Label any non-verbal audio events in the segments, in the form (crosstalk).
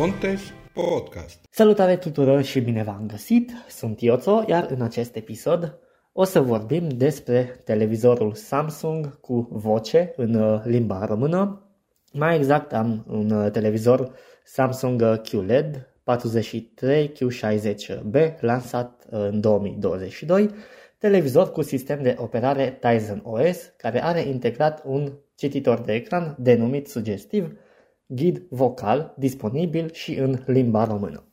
Contes Podcast. Salutare tuturor și bine v-am găsit! Sunt Ioțo, iar în acest episod o să vorbim despre televizorul Samsung cu voce în uh, limba română. Mai exact am un uh, televizor Samsung QLED 43Q60B lansat uh, în 2022, televizor cu sistem de operare Tizen OS care are integrat un cititor de ecran denumit sugestiv ghid vocal disponibil și în limba română.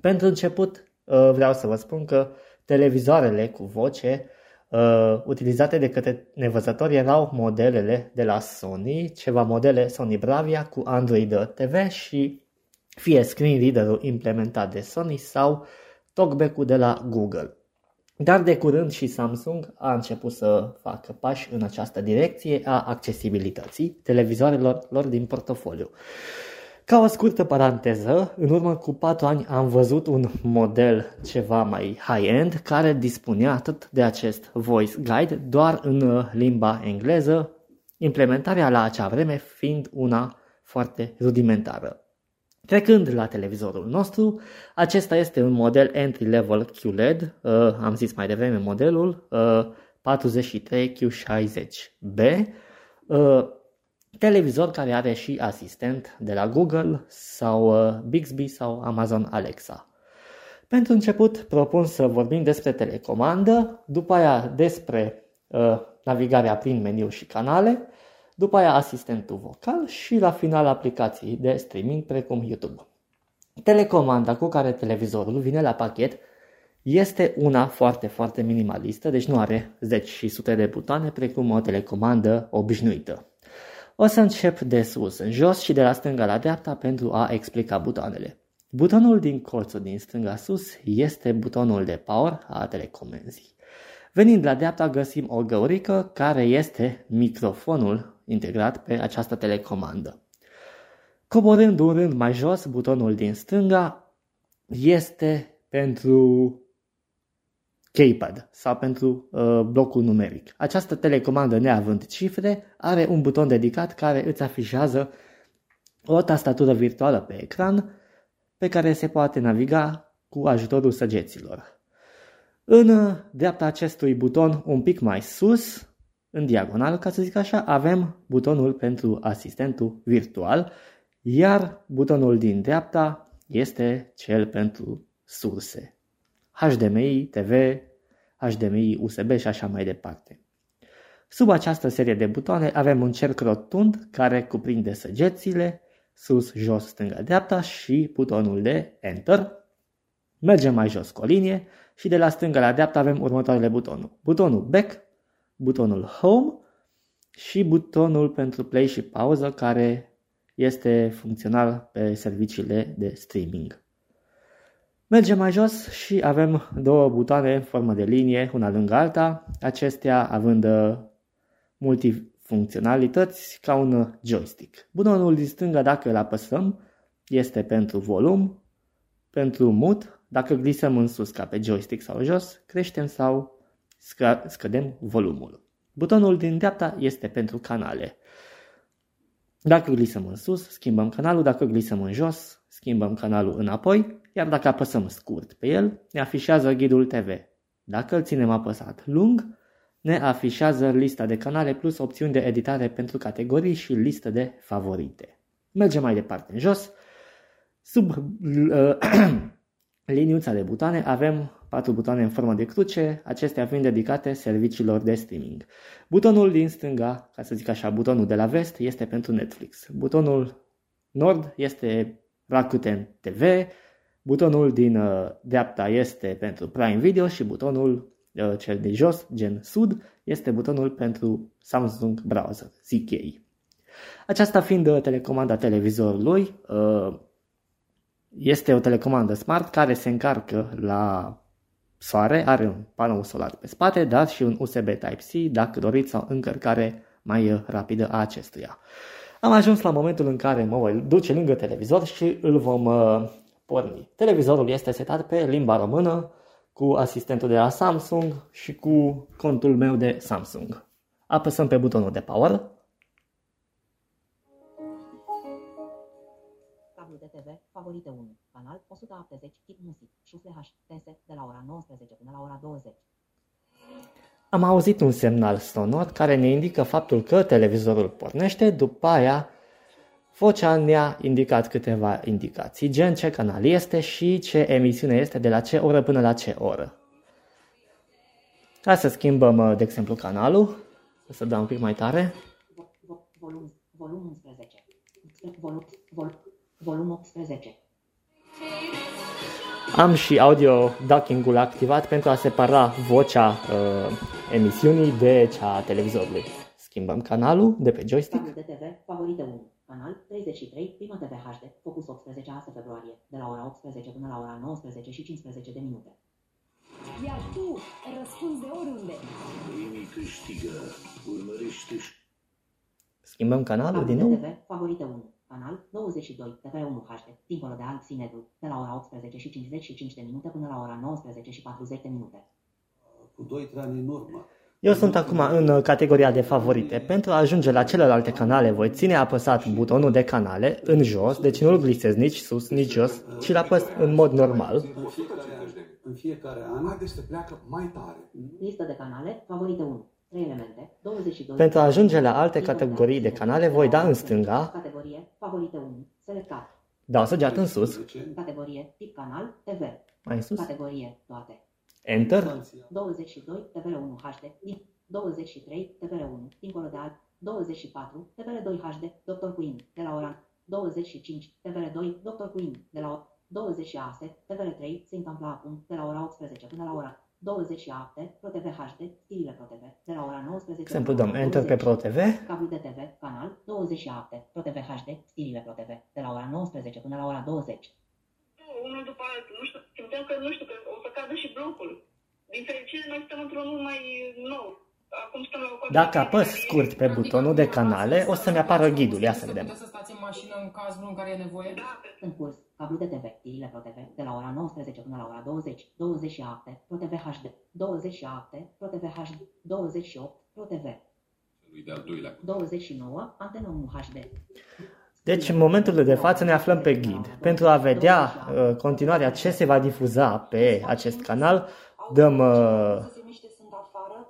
Pentru început uh, vreau să vă spun că televizoarele cu voce uh, utilizate de către nevăzători erau modelele de la Sony, ceva modele Sony Bravia cu Android TV și fie screen reader-ul implementat de Sony sau talkback-ul de la Google. Dar de curând și Samsung a început să facă pași în această direcție a accesibilității televizoarelor lor din portofoliu. Ca o scurtă paranteză, în urmă cu 4 ani am văzut un model ceva mai high-end care dispunea atât de acest voice guide doar în limba engleză, implementarea la acea vreme fiind una foarte rudimentară. Trecând la televizorul nostru, acesta este un model entry-level QLED, uh, am zis mai devreme modelul, uh, 43Q60B, uh, televizor care are și asistent de la Google sau uh, Bixby sau Amazon Alexa. Pentru început propun să vorbim despre telecomandă, după aia despre uh, navigarea prin meniu și canale, după aia asistentul vocal și la final aplicații de streaming precum YouTube. Telecomanda cu care televizorul vine la pachet este una foarte, foarte minimalistă, deci nu are zeci și sute de butoane precum o telecomandă obișnuită. O să încep de sus în jos și de la stânga la dreapta pentru a explica butoanele. Butonul din colțul din stânga sus este butonul de power a telecomenzii. Venind la dreapta găsim o găurică care este microfonul integrat pe această telecomandă. Coborând un rând mai jos, butonul din stânga este pentru keypad sau pentru uh, blocul numeric. Această telecomandă neavând cifre are un buton dedicat care îți afișează o tastatură virtuală pe ecran pe care se poate naviga cu ajutorul săgeților. În dreapta acestui buton, un pic mai sus, în diagonal, ca să zic așa, avem butonul pentru asistentul virtual, iar butonul din dreapta este cel pentru surse. HDMI, TV, HDMI, USB și așa mai departe. Sub această serie de butoane avem un cerc rotund care cuprinde săgețile, sus, jos, stânga, dreapta și butonul de Enter. Mergem mai jos cu o linie și de la stânga la dreapta avem următoarele butonuri. Butonul Back, butonul Home și butonul pentru play și pauză care este funcțional pe serviciile de streaming. Mergem mai jos și avem două butoane în formă de linie, una lângă alta, acestea având uh, multifuncționalități ca un joystick. Butonul din stânga, dacă îl apăsăm, este pentru volum, pentru mute dacă glisăm în sus ca pe joystick sau jos, creștem sau scă- scădem volumul. Butonul din dreapta este pentru canale. Dacă glisăm în sus, schimbăm canalul, dacă glisăm în jos, schimbăm canalul înapoi, iar dacă apăsăm scurt pe el, ne afișează ghidul TV. Dacă îl ținem apăsat lung, ne afișează lista de canale plus opțiuni de editare pentru categorii și listă de favorite. Mergem mai departe în jos. Sub uh, (clears throat) liniuța de butoane avem patru butoane în formă de cruce, acestea fiind dedicate serviciilor de streaming. Butonul din stânga, ca să zic așa, butonul de la vest este pentru Netflix. Butonul nord este Rakuten TV, butonul din uh, dreapta este pentru Prime Video și butonul uh, cel de jos, gen sud, este butonul pentru Samsung Browser, ZK. Aceasta fiind uh, telecomanda televizorului, uh, este o telecomandă smart care se încarcă la soare, are un panou solar pe spate, dar și un USB Type-C dacă doriți o încărcare mai rapidă a acestuia. Am ajuns la momentul în care mă voi duce lângă televizor și îl vom uh, porni. Televizorul este setat pe limba română cu asistentul de la Samsung și cu contul meu de Samsung. Apăsăm pe butonul de power. Cablu de TV, favorite 1, canal 170, tip music, șufle H, TS, de la ora 19 până la ora 20. Am auzit un semnal sonor care ne indică faptul că televizorul pornește, după aia vocea ne-a indicat câteva indicații, gen ce canal este și ce emisiune este, de la ce oră până la ce oră. Hai să schimbăm, uh, de exemplu, canalul, să dau un pic mai tare. Vo- vo- Volum, volum 11. Volum, vol, volum 18. Am și audio ducking-ul activat pentru a separa vocea uh, emisiunii de cea a televizorului. Schimbăm canalul de pe joystick. Canal de TV, favorite 1, canal 33, Prima TV HD, Focus 18 6 februarie, de la ora 18 până la ora 19 și 15 de minute. Iar tu răspunzi de oriunde. Primii câștigă. Urmărește și Schimbăm canalul Canal din de nou. TV, favorite 1, canal 22, TV1 HD, dincolo de alt sinedul, de la ora 18 și 55 de minute până la ora 19 și 40 de minute. cu 2-3 ani în urmă. Eu sunt acum în uh, categoria de favorite. Pentru a ajunge la celelalte canale, voi ține apăsat butonul de canale în jos, deci nu îl glisez nici sus, nici jos, ci îl apăs în mod normal. În fiecare an, în fiecare an Haideți să pleacă mai tare. Listă de canale, favorite 1, 3 elemente, 22... Pentru a ajunge la alte categorii de canale, voi da în stânga, Categorie, favorite 1, selectat. dau săgeată în sus, Categorie, tip canal, TV. mai în sus, Categorie, toate. Enter, 22, TVR1 HD, din 23, TVR1, dincolo de alt, 24, TVR2 HD, Dr. Queen, de la ora 25, TVR2, Dr. Queen, de la ora 26, TVR3, se întâmplă acum, de la ora 18 până la ora 27, ProTV HD, stirile ProTV, de la ora 19 exemplu până la dăm ora Enter pe 20. Pro TV, Cablu de TV, canal 27, ProTV HD, stirile ProTV, de la ora 19 până la ora 20. unul după altul. Nu știu, simțeam că, nu știu, că o să cadă și blocul. Din fericire, noi suntem într-un mult mai nou. Acum stăm la o coadă Dacă de apăs care- scurt pe butonul de canale, o să-mi apară ghidul, ia să vedem. Puteți să stați în mașină în cazul în care e nevoie? Da, În curs, cablu de TV, stirile ProTV, de la ora 19 până la ora 20, 27, ProTV HD, 27, ProTV HD, 28, ProTV, Lui de-al doilea. 29, Antena 1 HD. Deci, în momentul de față ne aflăm pe ghid. Pentru a vedea uh, continuarea ce se va difuza pe acest canal, dăm uh,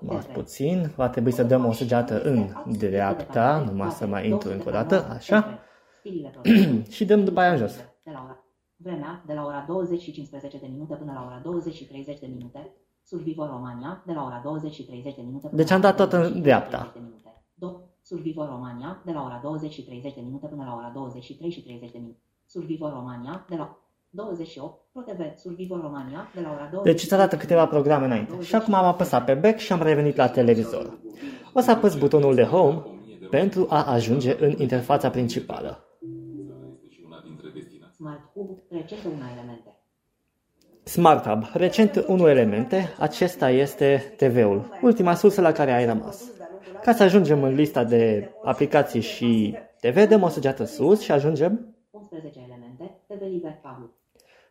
mai puțin, va trebui să dăm o săgeată în dreapta, numai să mai intru încă o dată, așa, Stirile ProTV. (clears throat) și dăm după aia în jos. De la ora, vremea de la ora 20 și 15 de minute până la ora 20 și 30 de minute. Survivor Romania de la ora 20 și 30 de minute până Deci la am ora dat tot în 20 și dreapta. 30 de minute. Do- Survivor Romania de la ora 20 și 30 de minute până la ora 23 și 30 de minute. Survivor Romania de la 28 ProTV Survivor Romania de la ora 20 Deci îți arată câteva programe înainte. Și acum am apăsat pe back și am revenit la televizor. O să apăs butonul de home pentru a ajunge în interfața principală. Este și una dintre destinații. Smart Hub recent una elemente. Smart Hub, recent 1 elemente, acesta este TV-ul, ultima sursă la care ai rămas. Ca să ajungem în lista de aplicații și TV, dăm o săgeată sus și ajungem 11 elemente, TV Liber Cablu,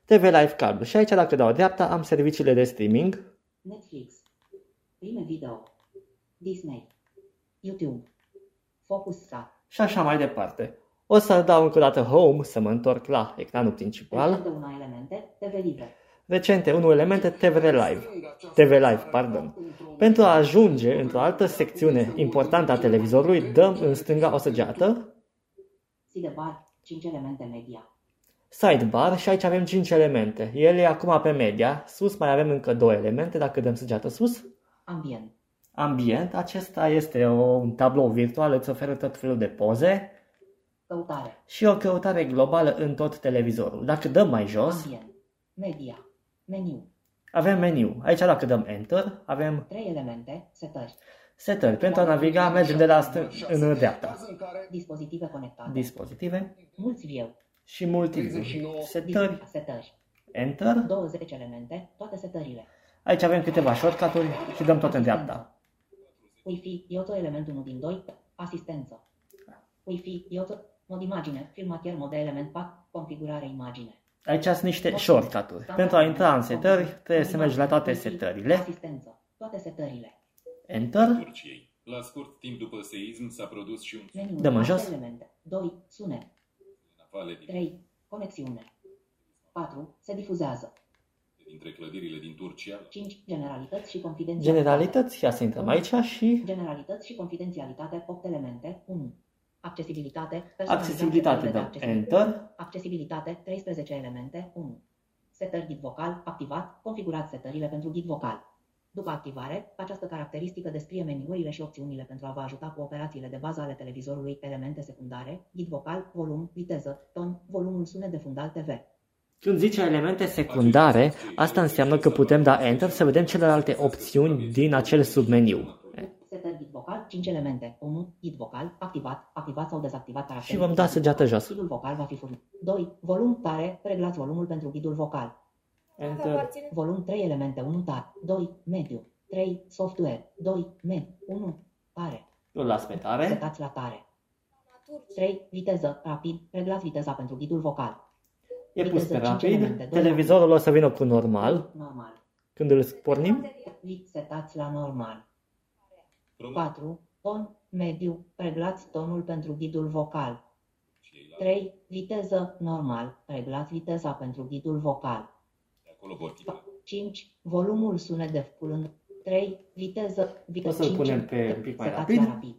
TV Live Cable. Și aici, dacă dau dreapta, am serviciile de streaming, Netflix, Prime Video, Disney, YouTube, Focus Sat, și așa mai departe. O să dau încă o dată Home să mă întorc la ecranul principal. recent una elemente, TV Liber, Recente 1 elemente TV Live. TV Live, pardon. Pentru a ajunge într-o altă secțiune importantă a televizorului, dăm în stânga o săgeată, Sidebar, 5 elemente media, sidebar și aici avem 5 elemente. El e acum pe media, sus mai avem încă 2 elemente, dacă dăm săgeată sus. Ambient, Ambient, acesta este o- un tablou virtual, îți oferă tot felul de poze. Căutare, și o căutare globală în tot televizorul. Dacă dăm mai jos, ambient, media, meniu, avem meniu. Aici dacă dăm Enter, avem 3 elemente, setări, setări. Pentru a naviga mergem de la stâng în dreapta. dispozitive conectate, Dispozitive. Mulți vieu, și multiview. Setări, dis- setări, Enter. 20 elemente, toate setările, Aici avem câteva shortcut-uri și dăm tot în dreapta. Wi-Fi, Ioto element 1 din 2, asistență, Wi-Fi, Ioto, mod imagine, filmatier, mod de element 4, configurare imagine. Aici sunt niște shortcut-uri. Pentru a intra în setări, trebuie să mergi la toate setările. Asistență. Toate setările. Enter. Turciei. La scurt timp după seism s-a produs și un Meniu. Dăm în alte jos. Elemente. 2. Sunet. Navale din 3. Conexiune. 4. Se difuzează. dintre clădirile din Turcia, 5. Generalități și confidențialitate. Generalități, ia să intrăm aici și Generalități și confidențialitate 8 elemente 1. Accesibilitate. accesibilitate. personalizare Dăm de Enter. Accesibilitate 13 elemente 1. Setări ghid vocal activat. Configurați setările pentru ghid vocal. După activare, această caracteristică descrie meniurile și opțiunile pentru a vă ajuta cu operațiile de bază ale televizorului, elemente secundare, ghid vocal, volum, viteză, ton, volumul sunet de fundal TV. Când zice elemente secundare, asta înseamnă că putem da Enter să vedem celelalte opțiuni din acel submeniu. Setări ghid vocal, 5 elemente. 1. Ghid vocal, activat, activat sau dezactivat Și vom da săgeată jos. Ghidul vocal va fi furnit. 2. Volum tare, reglați volumul pentru ghidul vocal. Enter. Volum 3 elemente, 1 tare, 2 mediu, 3 software, 2 med, 1 tare. Îl las pe tare. Setați la tare. 3 viteză, rapid, reglați viteza pentru ghidul vocal. E pus pe Viteză, cinci elemente, rapid. doi Televizorul o să vină cu normal. Normal. Când îl pornim, Vit setați la normal. Prom- 4. Ton mediu, reglați tonul pentru ghidul vocal. ceilalți 3. Viteză normal, reglați viteza pentru ghidul vocal. De acolo vor fi. 5. Volumul sunet de fulând. 3. Viteză, viteză O să-l 5, punem pe un pic mai setați rapid. la rapid.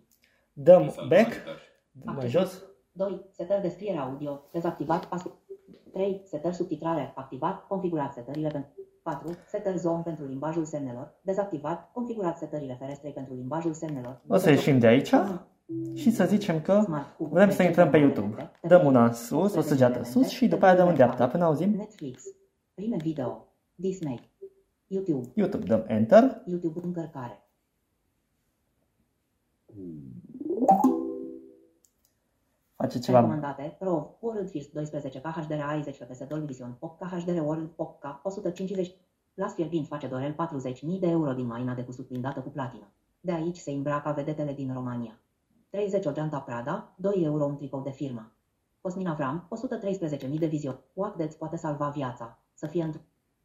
dăm Salvare, back, da. mai jos. 2. Setări de scriere audio. Dezactivat. Pas... 3. Setări subtitrare. Activat. Configurat setările pentru 4. Setări zone pentru limbajul semnelor. Dezactivat. Configurat setările ferestrei pentru limbajul semnelor. O să ieșim de aici și să zicem că vrem să intrăm pe YouTube. Dăm una în sus, o săgeată sus și după aia dăm în dreapta până auzim Netflix. Prime video. Disney. YouTube. YouTube. Dăm Enter. YouTube încărcare. Face ceva. Recomandate. RAW. World First 12 K HDR A10 FPS Dolby Vision 8K HDR World 8K 150 Las fierbind face Dorel 40.000 de euro din maina de cusut blindată cu platină. De aici se îmbracă vedetele din România. 30 o geanta Prada, 2 euro un tricou de firmă. Cosmin Avram, 113.000 de viziuni. Wack îți poate salva viața. Să fie într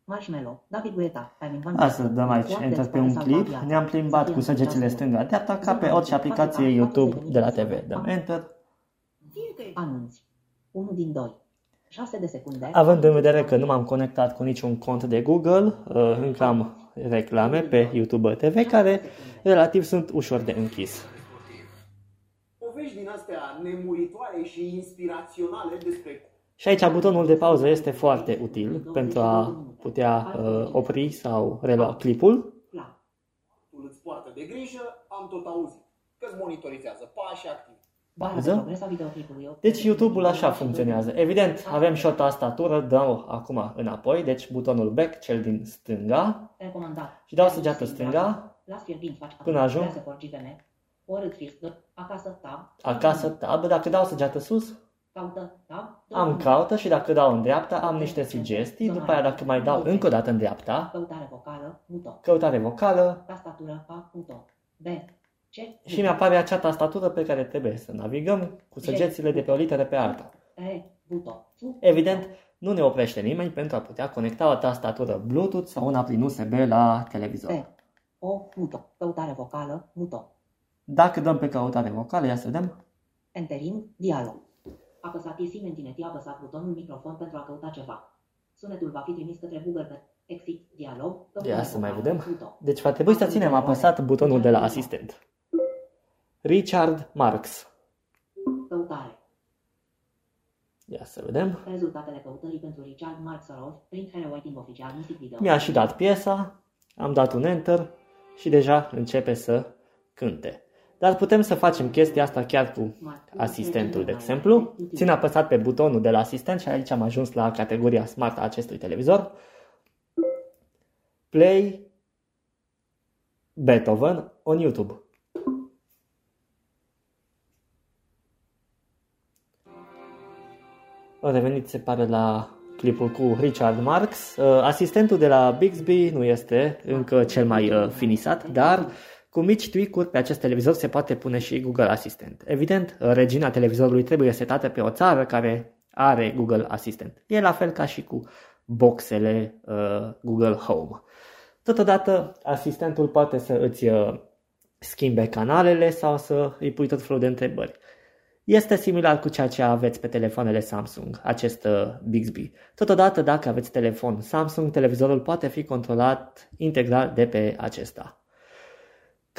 Marshmallow, David Guetta, Armin Van Hai să dăm aici Wack Enter îți pe poate un salva clip. viața. Ne-am plimbat Să cu fie săgețile într- stânga-dreapta ca pe orice aplicație YouTube de la TV. Dăm Enter. Anunți. 1 din 2. 6 de secunde. Având în vedere că nu m-am conectat cu niciun cont de Google, uh, încă am reclame pe YouTube TV care relativ sunt ușor de închis. Povești din astea nemuritoare și inspiraționale despre Și aici butonul de pauză este foarte util pentru a putea uh, opri sau relua clipul. Plan. cum îți poartă de grijă, am tot auzit. Că-ți monitorizează pași activi. Bara de Pauză. progres a videoclipului. Deci YouTube-ul așa funcționează. Evident, avem și o tastatură, dau acum înapoi, deci butonul back, cel din stânga, Recomandat. și dau săgeată stânga, Las fierbind faci Până ajung. Crease for GVM. Orăt first. Acasă tab. acasă tab, dacă dau săgeată sus, Caută tab. am caută și dacă dau în dreapta am niște sugestii, după aia dacă mai dau încă o dată în dreapta, Căutare vocală. Buton. căutare vocală Tastatură. A. Buton. B. C. și mi-apare acea tastatură pe care trebuie să navigăm cu săgețile de pe o literă pe alta. E. Buton. Fu. Evident, nu ne oprește nimeni pentru a putea conecta o tastatură Bluetooth sau una prin USB la televizor. B. O. Buton. Căutare vocală. Buton. Dacă dăm pe căutare vocală, ia să vedem. Entering. Dialog. Apăsați Simentineti apăsat butonul microfon pentru a căuta ceva. Sunetul va fi trimis către Google. Exit. Dialog. Căutare Ia să mai vocală, vedem. Buton. Deci va trebui să ținem apăsat butonul de la asistent. Richard Marks. Căutare. Ia să vedem. Rezultatele căutării pentru Richard Marksarov, print Hello Waiting Oficial Music Video. Mi-a și dat piesa, am dat un enter și deja începe să cânte. Dar putem să facem chestia asta chiar cu asistentul, de exemplu. Țin apăsat pe butonul de la asistent și aici am ajuns la categoria smart a acestui televizor. Play Beethoven on YouTube. Am revenit, se pare, la clipul cu Richard Marx. Uh, Asistentul de la Bixby nu este încă cel mai uh, finisat, dar cu mici tweak-uri pe acest televizor se poate pune și Google Assistant. Evident, uh, regina televizorului trebuie setată pe o țară care are Google Assistant. E la fel ca și cu boxele uh, Google Home. Totodată, asistentul poate să îți uh, schimbe canalele sau să îi pui tot felul de întrebări. Este similar cu ceea ce aveți pe telefoanele Samsung, acest uh, Bixby. Totodată, dacă aveți telefon Samsung, televizorul poate fi controlat integral de pe acesta.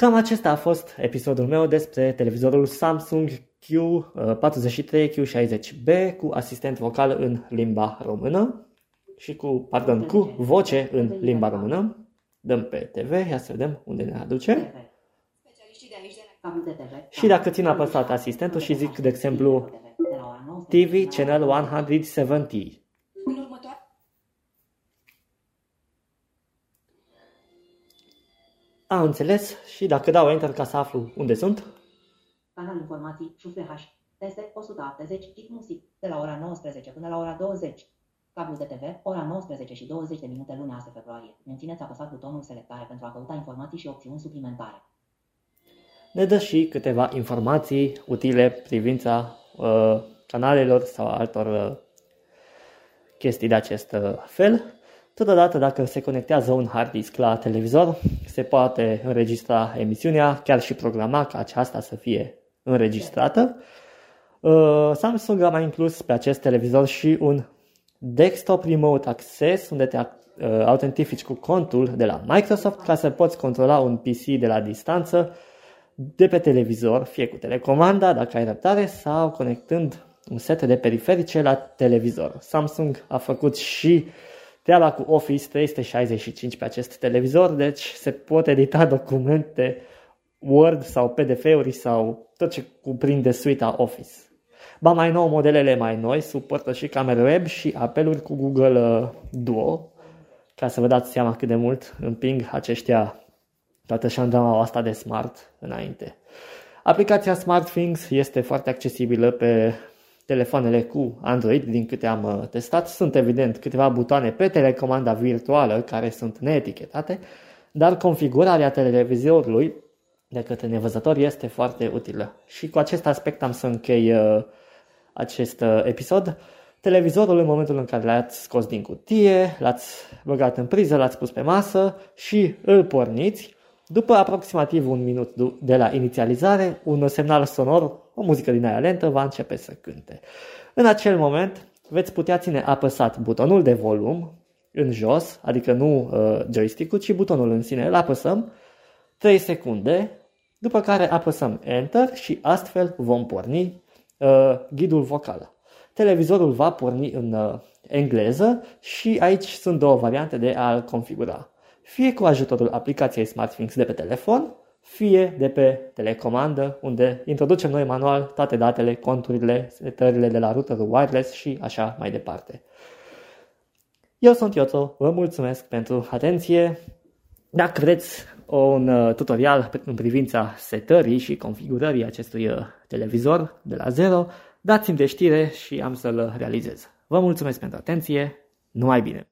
Cam acesta a fost episodul meu despre televizorul Samsung Q43 Q60B cu asistent vocal în limba română și cu, pardon, cu voce în limba română. Dăm pe TV, ia să vedem unde ne aduce. Și dacă țin apăsat asistentul și zic, de exemplu, TV Channel 170. Am înțeles și dacă dau Enter ca să aflu unde sunt. Canal informații, șufle H, teste 180, hit music, de la ora 19 până la ora 20. Cablu de TV, ora 19 și 20 de minute luna 6 februarie. Mențineți apăsat butonul selectare pentru a căuta informații și opțiuni suplimentare. Ne dă și câteva informații utile privința uh, canalelor sau altor uh, chestii de acest uh, fel. Totodată, dacă se conectează un hard disk la televizor, se poate înregistra emisiunea, chiar și programa ca aceasta să fie înregistrată. Uh, Samsung a mai inclus pe acest televizor și un Desktop Remote Access, unde te uh, autentifici cu contul de la Microsoft ca să poți controla un PC de la distanță de pe televizor, fie cu telecomanda, dacă ai răbdare, sau conectând un set de periferice la televizor. Samsung a făcut și treaba cu Office 365 pe acest televizor, deci se pot edita documente Word sau PDF-uri sau tot ce cuprinde suita Office. Ba mai nou, modelele mai noi suportă și camere web și apeluri cu Google uh, Duo, ca să vă dați seama cât de mult împing aceștia toată șandrama asta de smart înainte. Aplicația SmartThings este foarte accesibilă pe telefoanele cu Android, din câte am uh, testat. Sunt evident câteva butoane pe telecomanda virtuală care sunt neetichetate, dar configurarea televizorului de către nevăzător este foarte utilă. Și cu acest aspect am să închei uh, acest uh, episod. Televizorul în momentul în care l-ați scos din cutie, l-ați băgat în priză, l-ați pus pe masă și îl porniți, după aproximativ un minut de la inițializare, un semnal sonor, o muzică din aia lentă, va începe să cânte. În acel moment veți putea ține apăsat butonul de volum în jos, adică nu uh, joystick-ul, ci butonul în sine. Îl apăsăm 3 secunde, după care apăsăm Enter și astfel vom porni uh, ghidul vocal. Televizorul va porni în uh, engleză și aici sunt două variante de a-l configura fie cu ajutorul aplicației SmartThings de pe telefon, fie de pe telecomandă, unde introducem noi manual toate datele, conturile, setările de la routerul wireless și așa mai departe. Eu sunt Ioto, vă mulțumesc pentru atenție. Dacă vreți un uh, tutorial în privința setării și configurării acestui uh, televizor de la zero, dați-mi de știre și am să-l realizez. Vă mulțumesc pentru atenție, numai bine!